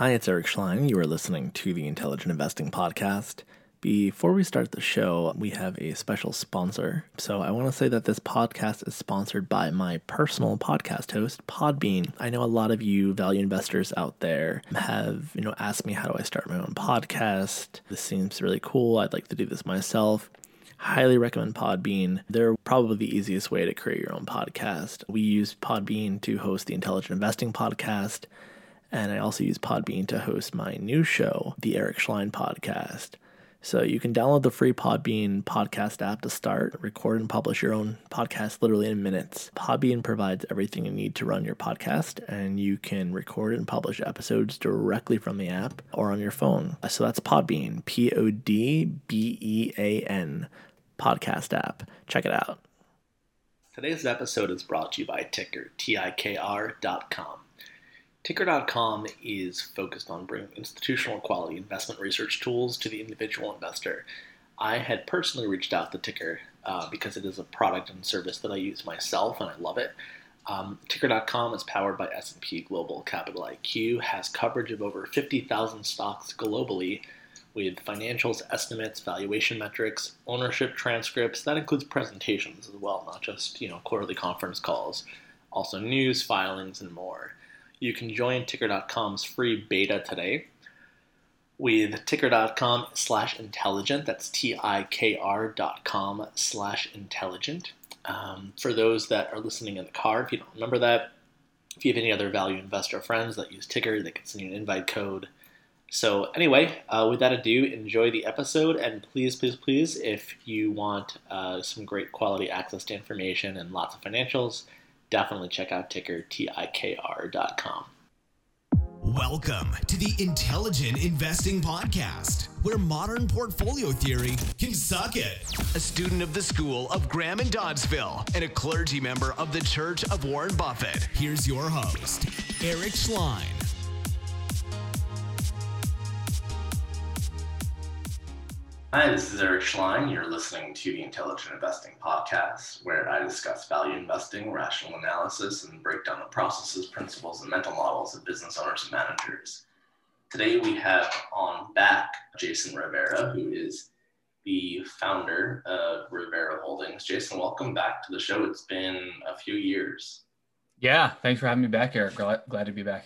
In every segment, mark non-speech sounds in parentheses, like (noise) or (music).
Hi, it's Eric Schleien. You are listening to the Intelligent Investing Podcast. Before we start the show, we have a special sponsor. So I want to say that this podcast is sponsored by my personal podcast host, Podbean. I know a lot of you value investors out there have, you know, asked me how do I start my own podcast? This seems really cool. I'd like to do this myself. Highly recommend Podbean. They're probably the easiest way to create your own podcast. We use Podbean to host the Intelligent Investing Podcast. And I also use Podbean to host my new show, the Eric Schleien Podcast. So you can download the free Podbean podcast app to start, record and publish your own podcast literally in minutes. Podbean provides everything you need to run your podcast, and you can record and publish episodes directly from the app or on your phone. So that's Podbean, P O D B E A N, podcast app. Check it out. Today's episode is brought to you by TIKR, T I K R.com. TIKR.com is focused on bringing institutional quality investment research tools to the individual investor. I had personally reached out to TIKR uh, because it is a product and service that I use myself and I love it. Um, TIKR.com is powered by S&P Global Capital IQ, has coverage of over 50,000 stocks globally with financials, estimates, valuation metrics, ownership transcripts. That includes presentations as well, not just you know quarterly conference calls, also news, filings, and more. You can join TIKR.com's free beta today with tikr.com slash intelligent. That's T-I-K-R dot com slash intelligent. Um, for those that are listening in the car, if you don't remember that, if you have any other value investor friends that use TIKR, they can send you an invite code. So anyway, uh, with that ado, enjoy the episode, and please, please, please, if you want uh, some great quality access to information and lots of financials, definitely check out ticker tikr.com. Welcome to the Intelligent Investing Podcast, where modern portfolio theory can suck it. A student of the School of Graham and Doddsville and a clergy member of the Church of Warren Buffett. Here's your host, Eric Schleien. Hi, this is Eric Schleien. You're listening to the Intelligent Investing Podcast, where I discuss value investing, rational analysis, and break down the processes, principles, and mental models of business owners and managers. Today we have on back Jason Rivera, who is the founder of Rivera Holdings. Jason, welcome back to the show. It's been a few years. Yeah, thanks for having me back, Eric. Glad, glad to be back.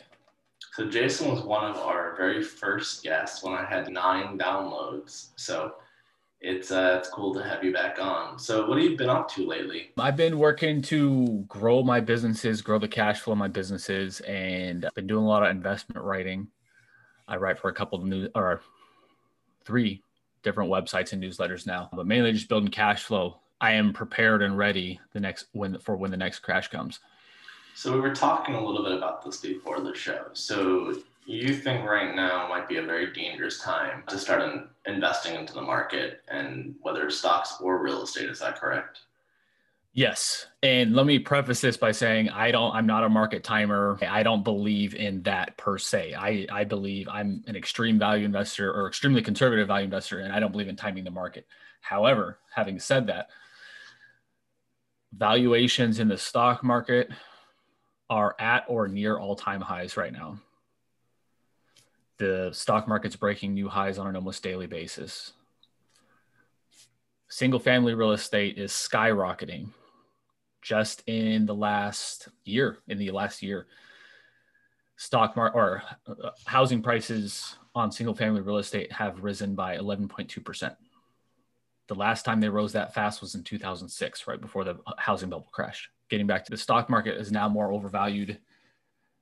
So Jason was one of our very first guests when I had nine downloads. So it's uh, it's cool to have you back on. So what have you been up to lately? I've been working to grow my businesses, grow the cash flow of my businesses, and I've been doing a lot of investment writing. I write for a couple of new or three different websites and newsletters now, but mainly just building cash flow. I am prepared and ready the next when for when the next crash comes. So we were talking a little bit about this before the show. So you think right now might be a very dangerous time to start in, investing into the market and whether stocks or real estate is that correct? Yes. And let me preface this by saying i don't i'm not a market timer. I don't believe in that per se. I i believe i'm an extreme value investor or extremely conservative value investor and i don't believe in timing the market. However having said that valuations in the stock market are at or near all-time highs right now. The stock market's breaking new highs on an almost daily basis. Single family real estate is skyrocketing just in the last year, in the last year. Stock market or uh, housing prices on single family real estate have risen by 11.2%. The last time they rose that fast was in 2006, right before the housing bubble crashed getting back to the stock market is now more overvalued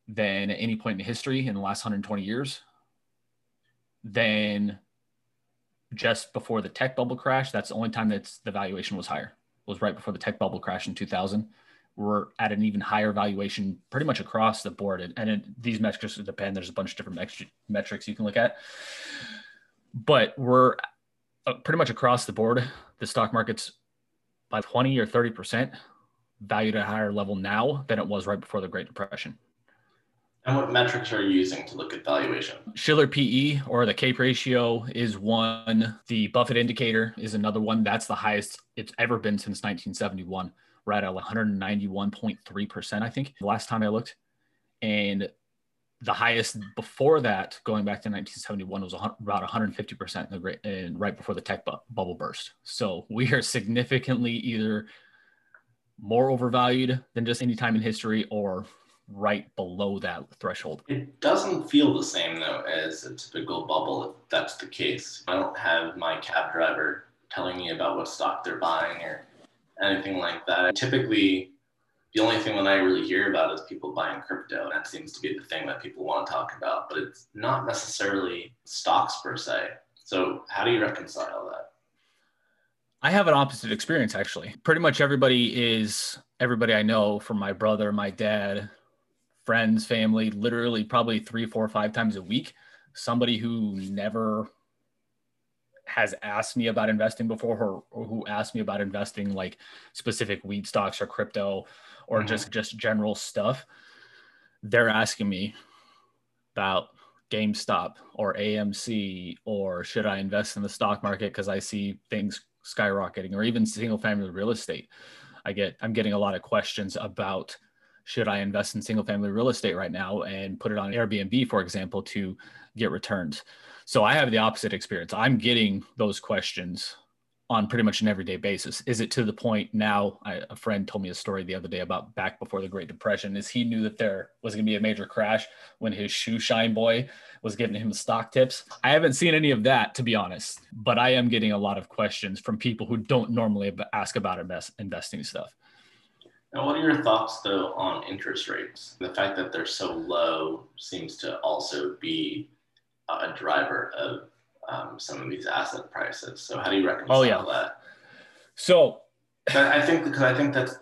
than at any point in history in the last 120 years than just before the tech bubble crash that's the only time that the valuation was higher. It was right before the tech bubble crash in 2000 we're at an even higher valuation pretty much across the board. And, and it, these metrics depend. There's a bunch of different metrics you can look at. But we're uh, pretty much across the board the stock market's by 20 or 30 percent valued at a higher level now than it was right before the Great Depression. And what metrics are you using to look at valuation? Shiller PE or the CAPE ratio is one. The Buffett indicator is another one. That's the highest it's ever been since 1971. We're at 191.3%, I think, the last time I looked. And the highest before that, going back to 1971, was about 150 percent in the great, and right before the tech bu- bubble burst. So we are significantly either more overvalued than just any time in history, or right below that threshold. It doesn't feel the same though as a typical bubble. If that's the case, I don't have my cab driver telling me about what stock they're buying or anything like that. Typically, the only thing that I really hear about is people buying crypto. And that seems to be the thing that people want to talk about, but it's not necessarily stocks per se. So, how do you reconcile that? I have an opposite experience actually. Pretty much everybody is everybody I know from my brother, my dad, friends, family, literally probably three, four, five times a week. Somebody who never has asked me about investing before or, or, who asked me about investing like specific weed stocks or crypto or mm-hmm. just just general stuff they're asking me about GameStop or AMC or should I invest in the stock market because I see things skyrocketing or even single family real estate. I get I'm getting a lot of questions about should I invest in single family real estate right now and put it on Airbnb for example to get returns. So I have the opposite experience. I'm getting those questions on pretty much an everyday basis. Is it to the point now? I, a friend told me a story the other day about back before the Great Depression. Is he knew that there was going to be a major crash when his shoe shine boy was giving him stock tips. I haven't seen any of that to be honest, but I am getting a lot of questions from people who don't normally ask about invest, investing stuff. Now, what are your thoughts though on interest rates? The fact that they're so low seems to also be a driver of um, some of these asset prices. So how do you reconcile oh, yeah. that? So I think because I think that's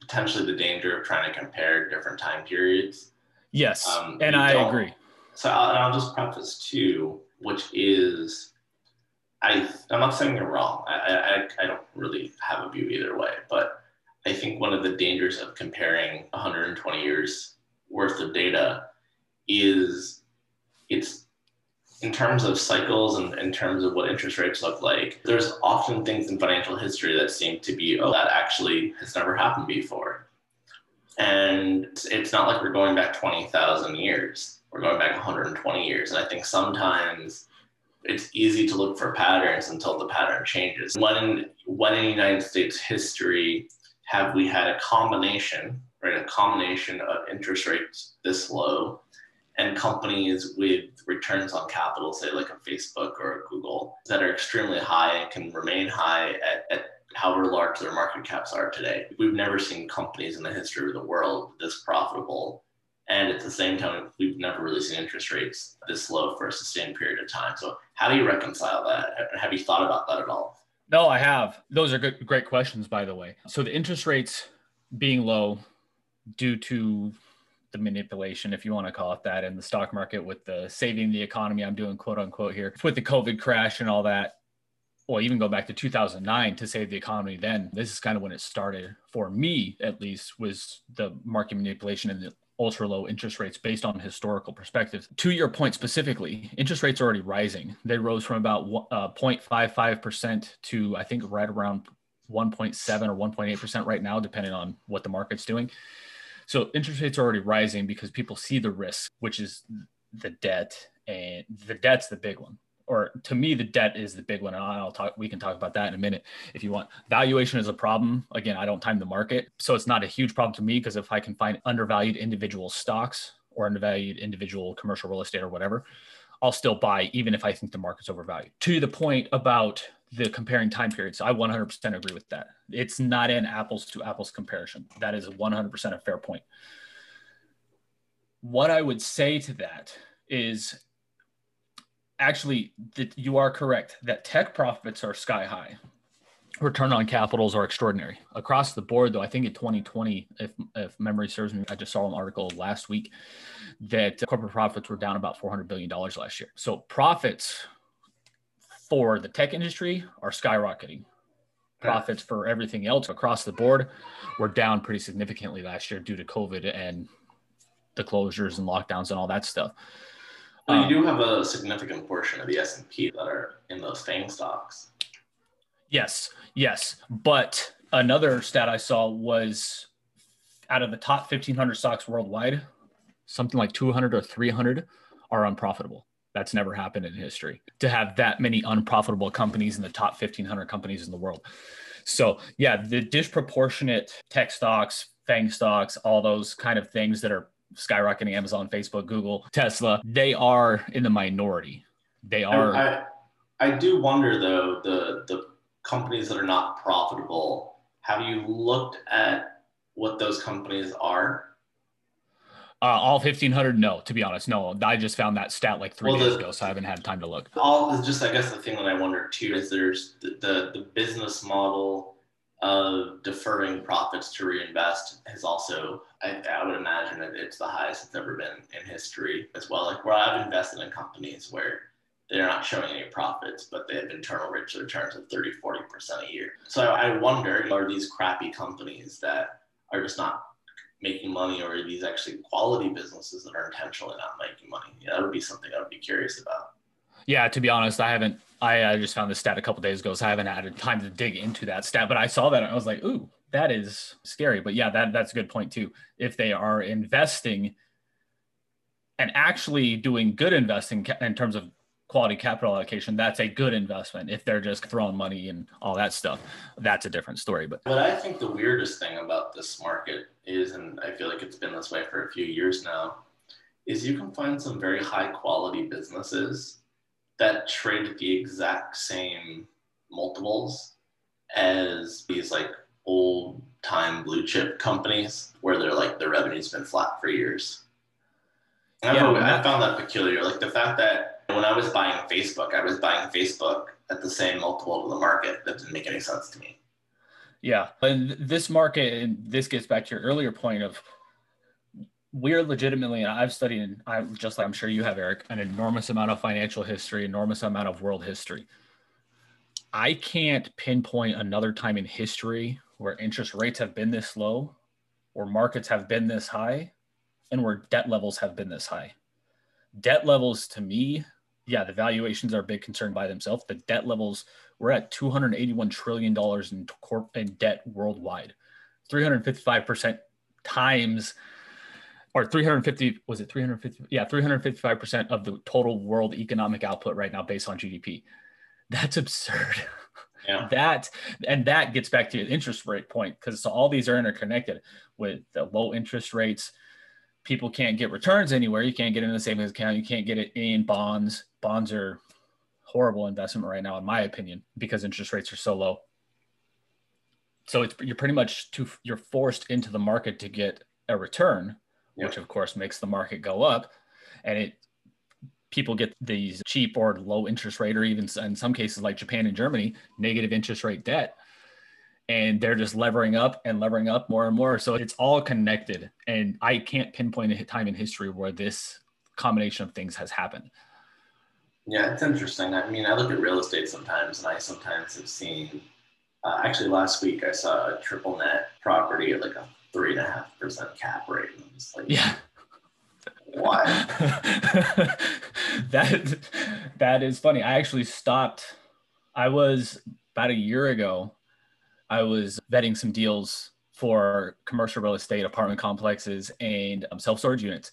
potentially the danger of trying to compare different time periods. Yes, um, and I agree. So I'll, and I'll just preface too, which is I I'm not saying you're wrong. I, I I don't really have a view either way, but I think one of the dangers of comparing 120 years worth of data is it's in terms of cycles and in terms of what interest rates look like, there's often things in financial history that seem to be, oh, that actually has never happened before. And it's not like we're going back 20,000 years. We're going back 120 years. And I think sometimes it's easy to look for patterns until the pattern changes. When, when in United States history have we had a combination, right, a combination of interest rates this low and companies with returns on capital, say like a Facebook or a Google, that are extremely high and can remain high at, at however large their market caps are today. We've never seen companies in the history of the world this profitable. And at the same time, we've never really seen interest rates this low for a sustained period of time. So, how do you reconcile that? Have you thought about that at all? No, I have. Those are good, great questions, by the way. So, the interest rates being low due to the manipulation, if you want to call it that, in the stock market with the saving the economy. I'm doing quote unquote here with the COVID crash and all that. Well, even go back to 2009 to save the economy. Then this is kind of when it started for me, at least, was the market manipulation and the ultra low interest rates based on historical perspective. To your point specifically, interest rates are already rising. They rose from about uh, 0.55% to I think right around 1.7 or 1.8% right now, depending on what the market's doing. So interest rates are already rising because people see the risk, which is the debt, and the debt's the big one. Or to me, the debt is the big one. And I'll talk. We can talk about that in a minute if you want. Valuation is a problem. Again, I don't time the market, so it's not a huge problem to me because if I can find undervalued individual stocks or undervalued individual commercial real estate or whatever, I'll still buy even if I think the market's overvalued. To the point about the comparing time periods. I 100% agree with that. It's not an apples to apples comparison. That is 100% a fair point. What I would say to that is actually that you are correct that tech profits are sky high. Return on capitals are extraordinary across the board, though. I think in 2020, if, if memory serves me, I just saw an article last week that corporate profits were down about $400 billion last year. So profits for the tech industry are skyrocketing. Profits for everything else across the board were down pretty significantly last year due to COVID and the closures and lockdowns and all that stuff. Well, you do um, have a significant portion of the S and P that are in those FANG stocks. Yes, yes. But another stat I saw was out of the top 1,500 stocks worldwide, something like 200 or 300 are unprofitable. That's never happened in history to have that many unprofitable companies in the top 1500 companies in the world. So, yeah, the disproportionate tech stocks, FANG stocks, all those kind of things that are skyrocketing Amazon, Facebook, Google, Tesla, they are in the minority. They are. I, I do wonder though the the companies that are not profitable. Have you looked at what those companies are? Uh, all 1500 no to be honest no. I just found that stat like three well, days the, ago so i haven't had time to look. All just i guess the thing that i wonder too is there's the, the, the business model of deferring profits to reinvest has also I, I would imagine that it's the highest it's ever been in history as well. Like where i've invested in companies where they're not showing any profits, but they have internal rates of returns of 30, 40% a year. So I wonder, are these crappy companies that are just not making money or are these actually quality businesses that are intentionally not making money? Yeah, that would be something I would be curious about. Yeah, to be honest, I haven't. I, just found this stat a couple days ago, so I haven't had time to dig into that stat. But I saw that and I was like, "Ooh, that is scary." But yeah, that that's a good point too. If they are investing and actually doing good investing in terms of quality capital allocation, that's a good investment. If they're just throwing money and all that stuff, that's a different story. But what I think the weirdest thing about this market is, and I feel like it's been this way for a few years now, is you can find some very high quality businesses that trade at the exact same multiples as these like old time blue chip companies where they're like the revenue's been flat for years. And yeah, I found that peculiar. Like the fact that when I was buying Facebook, I was buying Facebook at the same multiple of the market. That didn't make any sense to me. Yeah. And this market, and this gets back to your earlier point of we're legitimately, and I've studied, and I'm just like I'm sure you have, Eric, an enormous amount of financial history, enormous amount of world history. I can't pinpoint another time in history where interest rates have been this low, or markets have been this high, and where debt levels have been this high. Debt levels to me yeah, the valuations are a big concern by themselves. The debt levels, we're at $281 trillion in, corp, in debt worldwide, 355% times, or 350, was it 350? Yeah, 355% of the total world economic output right now based on GDP. That's absurd. Yeah. (laughs) that and that gets back to the interest rate point because so all these are interconnected with the low interest rates, people can't get returns anywhere. You can't get in the savings account. You can't get it in bonds. Bonds are horrible investment right now, in my opinion, because interest rates are so low. So it's you're pretty much too you're forced into the market to get a return, yeah. which of course makes the market go up, and it people get these cheap or low interest rate, or even in some cases like Japan and Germany, negative interest rate debt and they're just levering up and levering up more and more. So it's all connected. And I can't pinpoint a time in history where this combination of things has happened. Yeah, it's interesting. I mean, I look at real estate sometimes, and I sometimes have seen. Uh, actually, last week I saw a triple net property at like a three and a half percent cap rate. And like, yeah. Why? (laughs) that that is funny. I actually stopped. I was about a year ago I was vetting some deals for commercial real estate, apartment complexes, and um, self storage units.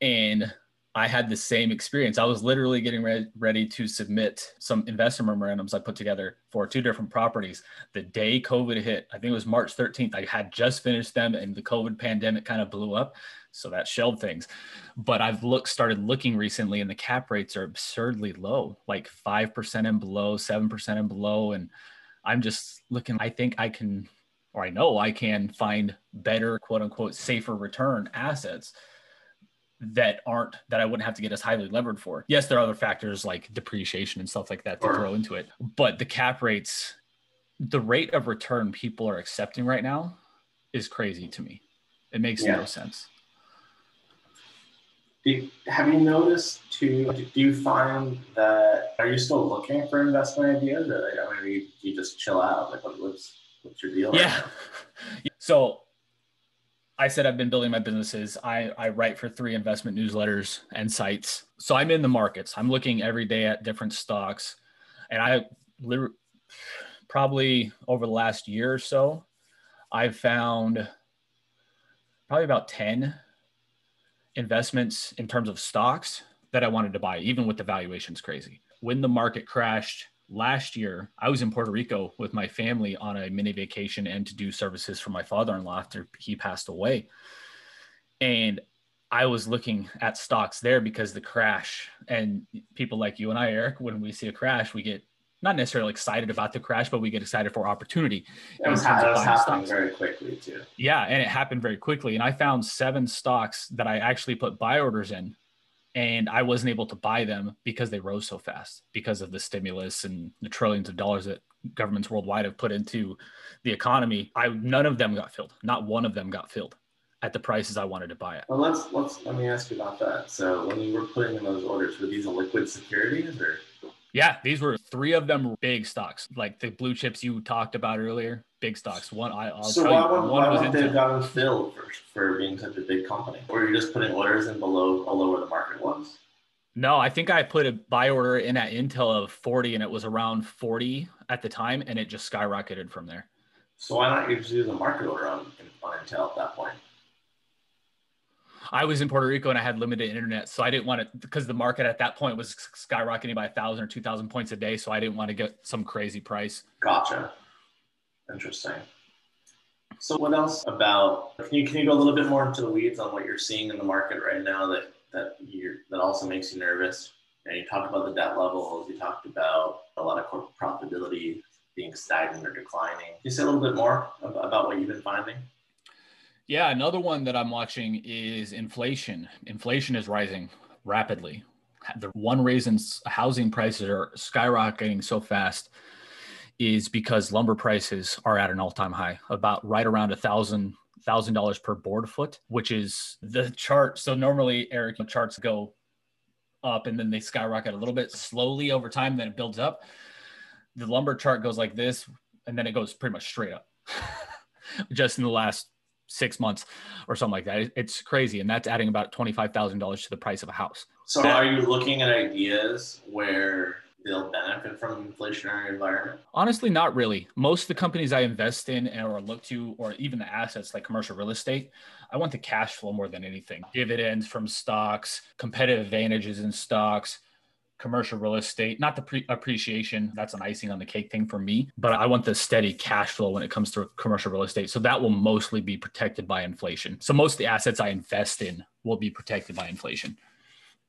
And I had the same experience. I was literally getting re- ready to submit some investor memorandums I put together for two different properties. The day COVID hit, I think it was March 13th, I had just finished them and the COVID pandemic kind of blew up. So that shelved things. But I've looked, started looking recently and the cap rates are absurdly low, like 5% and below, 7% and below. And I'm just looking, I think I can, or I know I can find better, quote unquote, safer return assets that aren't that I wouldn't have to get as highly levered for. Yes, there are other factors like depreciation and stuff like that to throw into it, but the cap rates, the rate of return people are accepting right now is crazy to me. It makes yeah. no sense. Do, have you noticed too? Do you find that are you still looking for investment ideas, or like, I mean, you, you just chill out? Like, what, what's what's your deal? Yeah. Right (laughs) so, I said I've been building my businesses. I I write for three investment newsletters and sites. So I'm in the markets. I'm looking every day at different stocks, and I literally probably over the last year or so, I've found probably about ten investments in terms of stocks that I wanted to buy, even with the valuations crazy. When the market crashed last year, I was in Puerto Rico with my family on a mini vacation and to do services for my father in law after he passed away. And I was looking at stocks there because the crash and people like you and I, Eric, when we see a crash, we get not necessarily excited about the crash, but we get excited for opportunity. It was, ha- was happening very quickly too. Yeah, and it happened very quickly. And I found seven stocks that I actually put buy orders in, and I wasn't able to buy them because they rose so fast because of the stimulus and the trillions of dollars that governments worldwide have put into the economy. I none of them got filled. Not one of them got filled at the prices I wanted to buy it. Well, let's let's let me ask you about that. So when you were putting in those orders, were these a liquid securities or? Yeah, these were three of them big stocks, like the blue chips you talked about earlier. Big stocks. One, I, will so tell why you, would, one why was would they have gotten filled for, for being such a big company? Or you're just putting orders in below below where the market was? No, I think I put a buy order in at Intel of 40 and it was around 40 at the time and it just skyrocketed from there. So why not you just do the market order on, on Intel at that point? I was in Puerto Rico and I had limited internet, so I didn't want to because the market at that point was skyrocketing by a thousand or two thousand points a day. So I didn't want to get some crazy price. Gotcha. Interesting. So what else about can you can you go a little bit more into the weeds on what you're seeing in the market right now that that you that also makes you nervous? And you talked about the debt levels, you talked about a lot of corporate profitability being stagnant or declining. Can you say a little bit more about what you've been finding? Yeah, another one that I'm watching is inflation. Inflation is rising rapidly. The one reason housing prices are skyrocketing so fast is because lumber prices are at an all-time high, about right around a thousand thousand dollars per board foot, which is the chart. So normally, Eric, the charts go up and then they skyrocket a little bit slowly over time, then it builds up. The lumber chart goes like this, and then it goes pretty much straight up. (laughs) Just in the last six months or something like that. It's crazy. And that's adding about $25,000 to the price of a house. So that, are you looking at ideas where they'll benefit from an inflationary environment? Honestly, not really. Most of the companies I invest in or look to, or even the assets like commercial real estate, I want the cash flow more than anything. Dividends from stocks, competitive advantages in stocks, commercial real estate, not the pre- appreciation. That's an icing on the cake thing for me, but I want the steady cash flow when it comes to commercial real estate. So that will mostly be protected by inflation. So most of the assets I invest in will be protected by inflation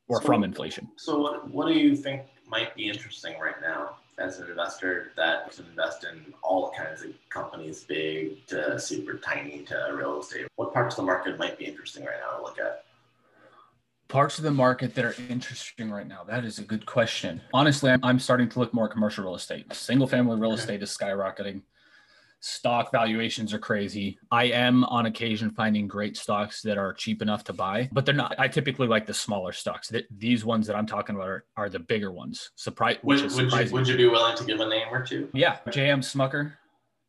or so, from inflation. So what, what do you think might be interesting right now as an investor that can invest in all kinds of companies, big to super tiny to real estate? What parts of the market might be interesting right now to look at? Parts of the market that are interesting right now? That is a good question. Honestly, I'm, I'm starting to look more commercial real estate. Single family real estate is skyrocketing. Stock valuations are crazy. I am on occasion finding great stocks that are cheap enough to buy, but they're not. I typically like the smaller stocks. These ones that I'm talking about are, are the bigger ones. Surprise! Would, would, you, would you be willing to give a name or two? Yeah, JM Smucker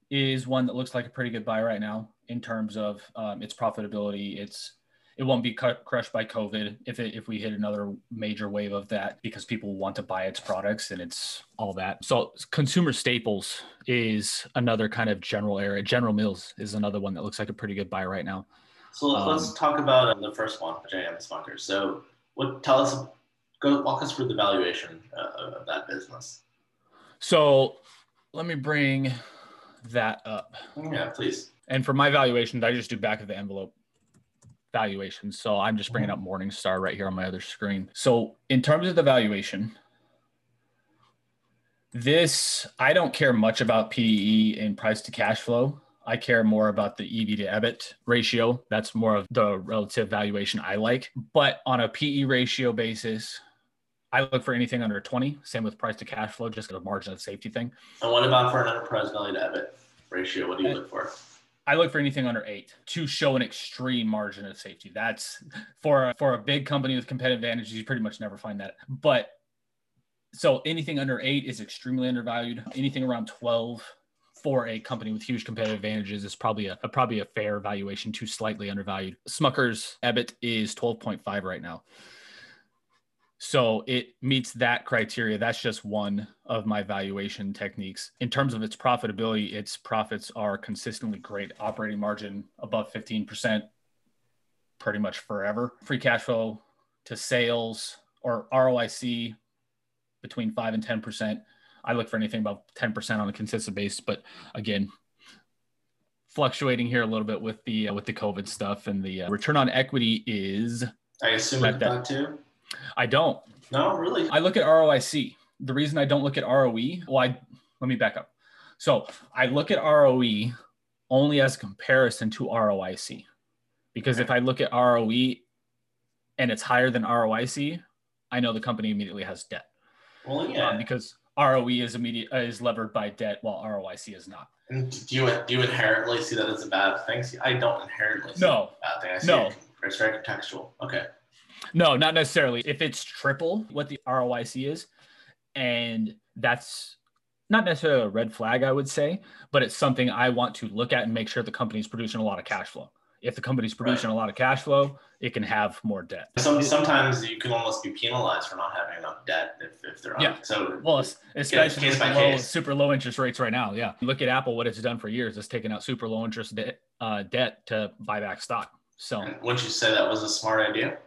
is one that looks like a pretty good buy right now in terms of um, its profitability, its it won't be cut, crushed by COVID if it, if we hit another major wave of that because people want to buy its products and it's all that. So consumer staples is another kind of general area. General Mills is another one that looks like a pretty good buy right now. So let's um, talk about the first one, JM Smucker. So what tell us go walk us through the valuation uh, of that business. So let me bring that up. Yeah, please. And for my valuation, I just do back of the envelope valuation. So I'm just bringing mm-hmm. up Morningstar right here on my other screen. So in terms of the valuation, this I don't care much about PE and price to cash flow. I care more about the EV to EBIT ratio. That's more of the relative valuation I like. But on a PE ratio basis, I look for anything under 20. Same with price to cash flow, just a margin of safety thing. And what about for an enterprise value to EBIT ratio? What do you look for? I look for anything under eight to show an extreme margin of safety. That's for a, for a big company with competitive advantages. You pretty much never find that. But so anything under eight is extremely undervalued. Anything around twelve for a company with huge competitive advantages is probably a, a probably a fair valuation to slightly undervalued. Smucker's EBIT is twelve point five right now. So it meets that criteria. That's just one of my valuation techniques. In terms of its profitability, its profits are consistently great. Operating margin above 15%, pretty much forever. Free cash flow to sales or ROIC between five and ten percent. I look for anything about ten percent on a consistent basis, but again, fluctuating here a little bit with the uh, with the COVID stuff and the uh, return on equity is. I assume that, that too. I don't. No, really. I look at ROIC. The reason I don't look at ROE, well, I let me back up. So I look at ROE only as a comparison to ROIC, because if I look at ROE and it's higher than ROIC, I know the company immediately has debt. Well, yeah, um, because ROE is immediate uh, is levered by debt while ROIC is not. And do you do you inherently see that as a bad thing? See, I don't inherently see no bad thing. I see no. It, it's very contextual. Okay. No, not necessarily. If it's triple what the ROIC is, and that's not necessarily a red flag, I would say, but it's something I want to look at and make sure the company's producing a lot of cash flow. If the company's producing right. a lot of cash flow, it can have more debt. Some, sometimes you can almost be penalized for not having enough debt if, if they're yeah. So well, it's, especially with low, super low interest rates right now. Yeah, look at Apple. What it's done for years is taken out super low interest de- uh, debt to buy back stock. So and wouldn't you say that was a smart idea?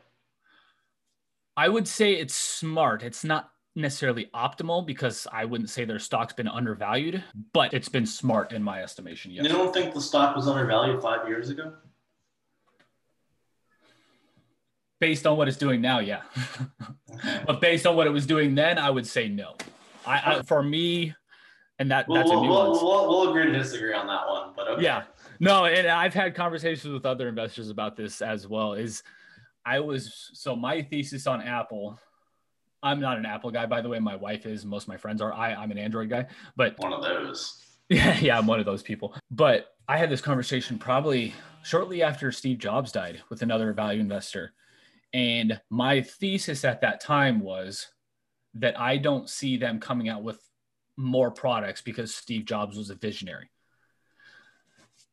I would say it's smart. It's not necessarily optimal because I wouldn't say their stock's been undervalued, but it's been smart in my estimation. Yes. You don't think the stock was undervalued five years ago? Based on what it's doing now, yeah. Okay. (laughs) but based on what it was doing then, I would say no. I, I for me, and that we'll, that's a nuance. We'll, we'll, we'll, agree to disagree on that one, but okay. Yeah, no, and I've had conversations with other investors about this as well. Is I was so my thesis on Apple. I'm not an Apple guy, by the way. My wife is. Most of my friends are. I, I'm an Android guy, but one of those. (laughs) Yeah, yeah, I'm one of those people. But I had this conversation probably shortly after Steve Jobs died with another value investor. And my thesis at that time was that I don't see them coming out with more products because Steve Jobs was a visionary.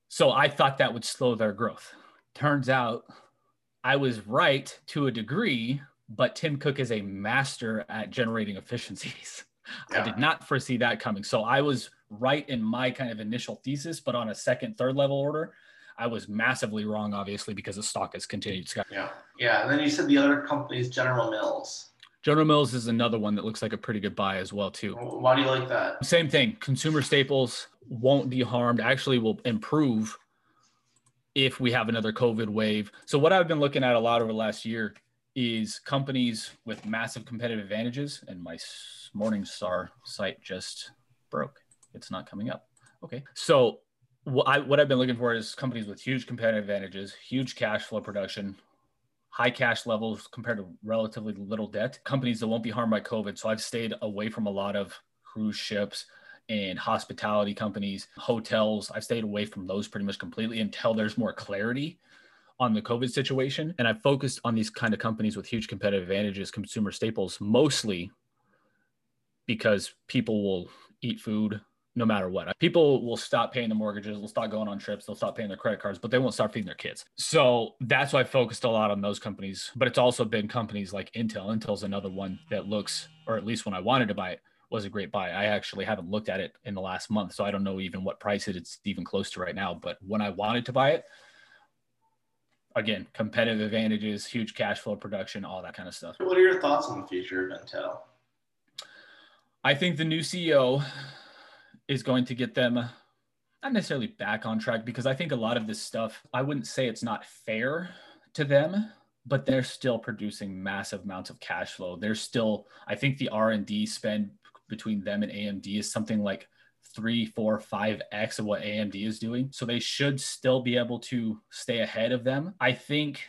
So I thought that would slow their growth. Turns out I was right to a degree, but Tim Cook is a master at generating efficiencies. Yeah. (laughs) I did not foresee that coming. So I was right in my kind of initial thesis, but on a second, third level order, I was massively wrong, obviously, because the stock has continued. To Yeah. Yeah. And then you said the other company is General Mills. General Mills is another one that looks like a pretty good buy as well, too. Why do you like that? Same thing. Consumer staples won't be harmed, actually will improve if we have another COVID wave. So what I've been looking at a lot over the last year is companies with massive competitive advantages. And my Morningstar site just broke. It's not coming up. Okay. So what, I, what I've been looking for is companies with huge competitive advantages, huge cash flow production, high cash levels compared to relatively little debt, companies that won't be harmed by COVID. So I've stayed away from a lot of cruise ships, and hospitality companies, hotels. I've stayed away from those pretty much completely until there's more clarity on the COVID situation. And I've focused on these kind of companies with huge competitive advantages, consumer staples, mostly because people will eat food no matter what. People will stop paying the mortgages, they'll stop going on trips, they'll stop paying their credit cards, but they won't start feeding their kids. So that's why I focused a lot on those companies. But it's also been companies like Intel. Intel's another one that looks, or at least when I wanted to buy it, was a great buy. I actually haven't looked at it in the last month, so I don't know even what price it's even close to right now. But when I wanted to buy it, again, competitive advantages, huge cash flow production, all that kind of stuff. What are your thoughts on the future of Intel? I think the new CEO is going to get them not necessarily back on track because I think a lot of this stuff, I wouldn't say it's not fair to them but they're still producing massive amounts of cash flow. They're still, I think the R and D spend between them and AMD is something like three, four, five X of what AMD is doing. So they should still be able to stay ahead of them. I think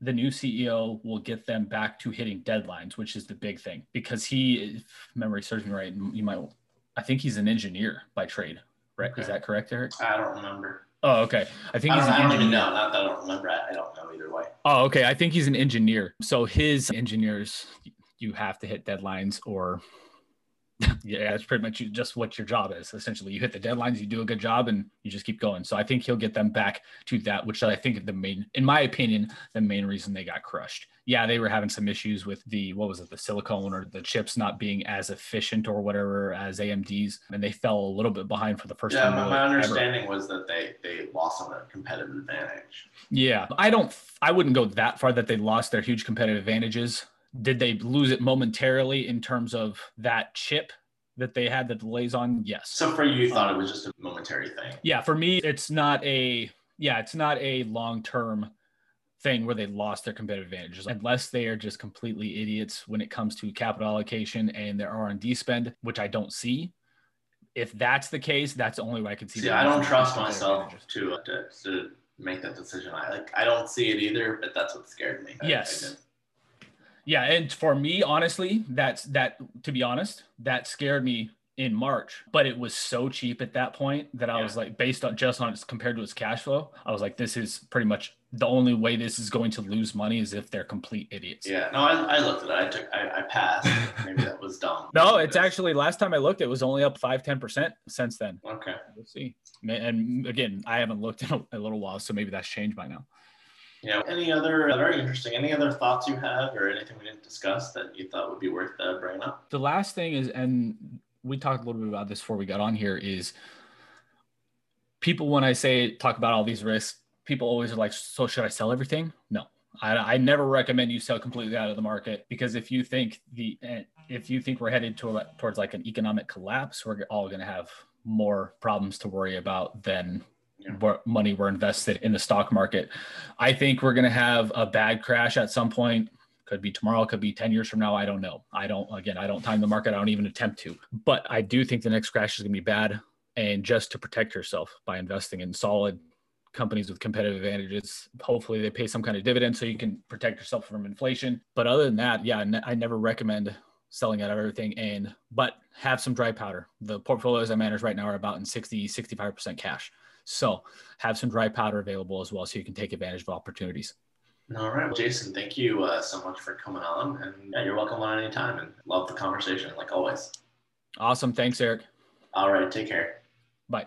the new CEO will get them back to hitting deadlines, which is the big thing because he, if memory serves me right, you might, I think he's an engineer by trade, right? Okay. Is that correct, Eric? I don't remember. Oh, okay. I think I he's an engineer. Even know. Not that I don't remember. I don't know either way. Oh, okay. I think he's an engineer. So his engineers, you have to hit deadlines or yeah, it's pretty much just what your job is. Essentially, you hit the deadlines, you do a good job, and you just keep going. So I think he'll get them back to that, which I think the main, in my opinion, the main reason they got crushed. Yeah, they were having some issues with the what was it, the silicone or the chips not being as efficient or whatever as AMD's, and they fell a little bit behind for the first yeah, time. my, really my ever. understanding was that they they lost on a competitive advantage. Yeah, I don't. I wouldn't go that far that they lost their huge competitive advantages. Did they lose it momentarily in terms of that chip that they had the delays on? Yes. So for you, you thought it was just a momentary thing. yeah, for me, it's not a yeah, it's not a long term thing where they lost their competitive advantages unless they are just completely idiots when it comes to capital allocation and their R and D spend, which I don't see. If that's the case, that's the only way I can see. See, I don't trust myself to, uh, to to make that decision. I like I don't see it either, but that's what scared me. I Yes. Yeah, and for me, honestly, that's that. To be honest, that scared me in March, but it was so cheap at that point that I was like, based on just on its compared to its cash flow, I was like, this is pretty much the only way this is going to lose money is if they're complete idiots. Yeah, no, I, I looked at it. I took, I, I passed. Maybe that was dumb. (laughs) No, it's actually last time I looked, it was only up five, 10% since then. okay. We'll see. And again, I haven't looked in a, a little while, so maybe that's changed by now. Yeah. Any other very interesting? Any other thoughts you have, or anything we didn't discuss that you thought would be worth uh, bringing up? the last thing is and we talked a little bit about this before we got on here is people when i say talk about all these risks people always are like so should i sell everything no I, I never recommend you sell completely out of the market because if you think the eh, if you think we're headed to, towards like an economic collapse we're all going to have more problems to worry about than. What money we're invested in the stock market. I think we're going to have a bad crash at some point. Could be tomorrow could be 10 years from now i don't know. I don't again i don't time the market i don't even attempt to. But i do think the next crash is going to be bad and just to protect yourself by investing in solid companies with competitive advantages. Hopefully they pay some kind of dividend so you can protect yourself from inflation. But other than that yeah i never recommend selling out of everything and but have some dry powder. The portfolios i manage right now are about in 60 65% cash so have some dry powder available as well so you can take advantage of opportunities All right, well, Jason. Thank you uh, so much for coming on, and yeah, you're welcome on any time. And love the conversation, like always. awesome thanks eric All right, take care. bye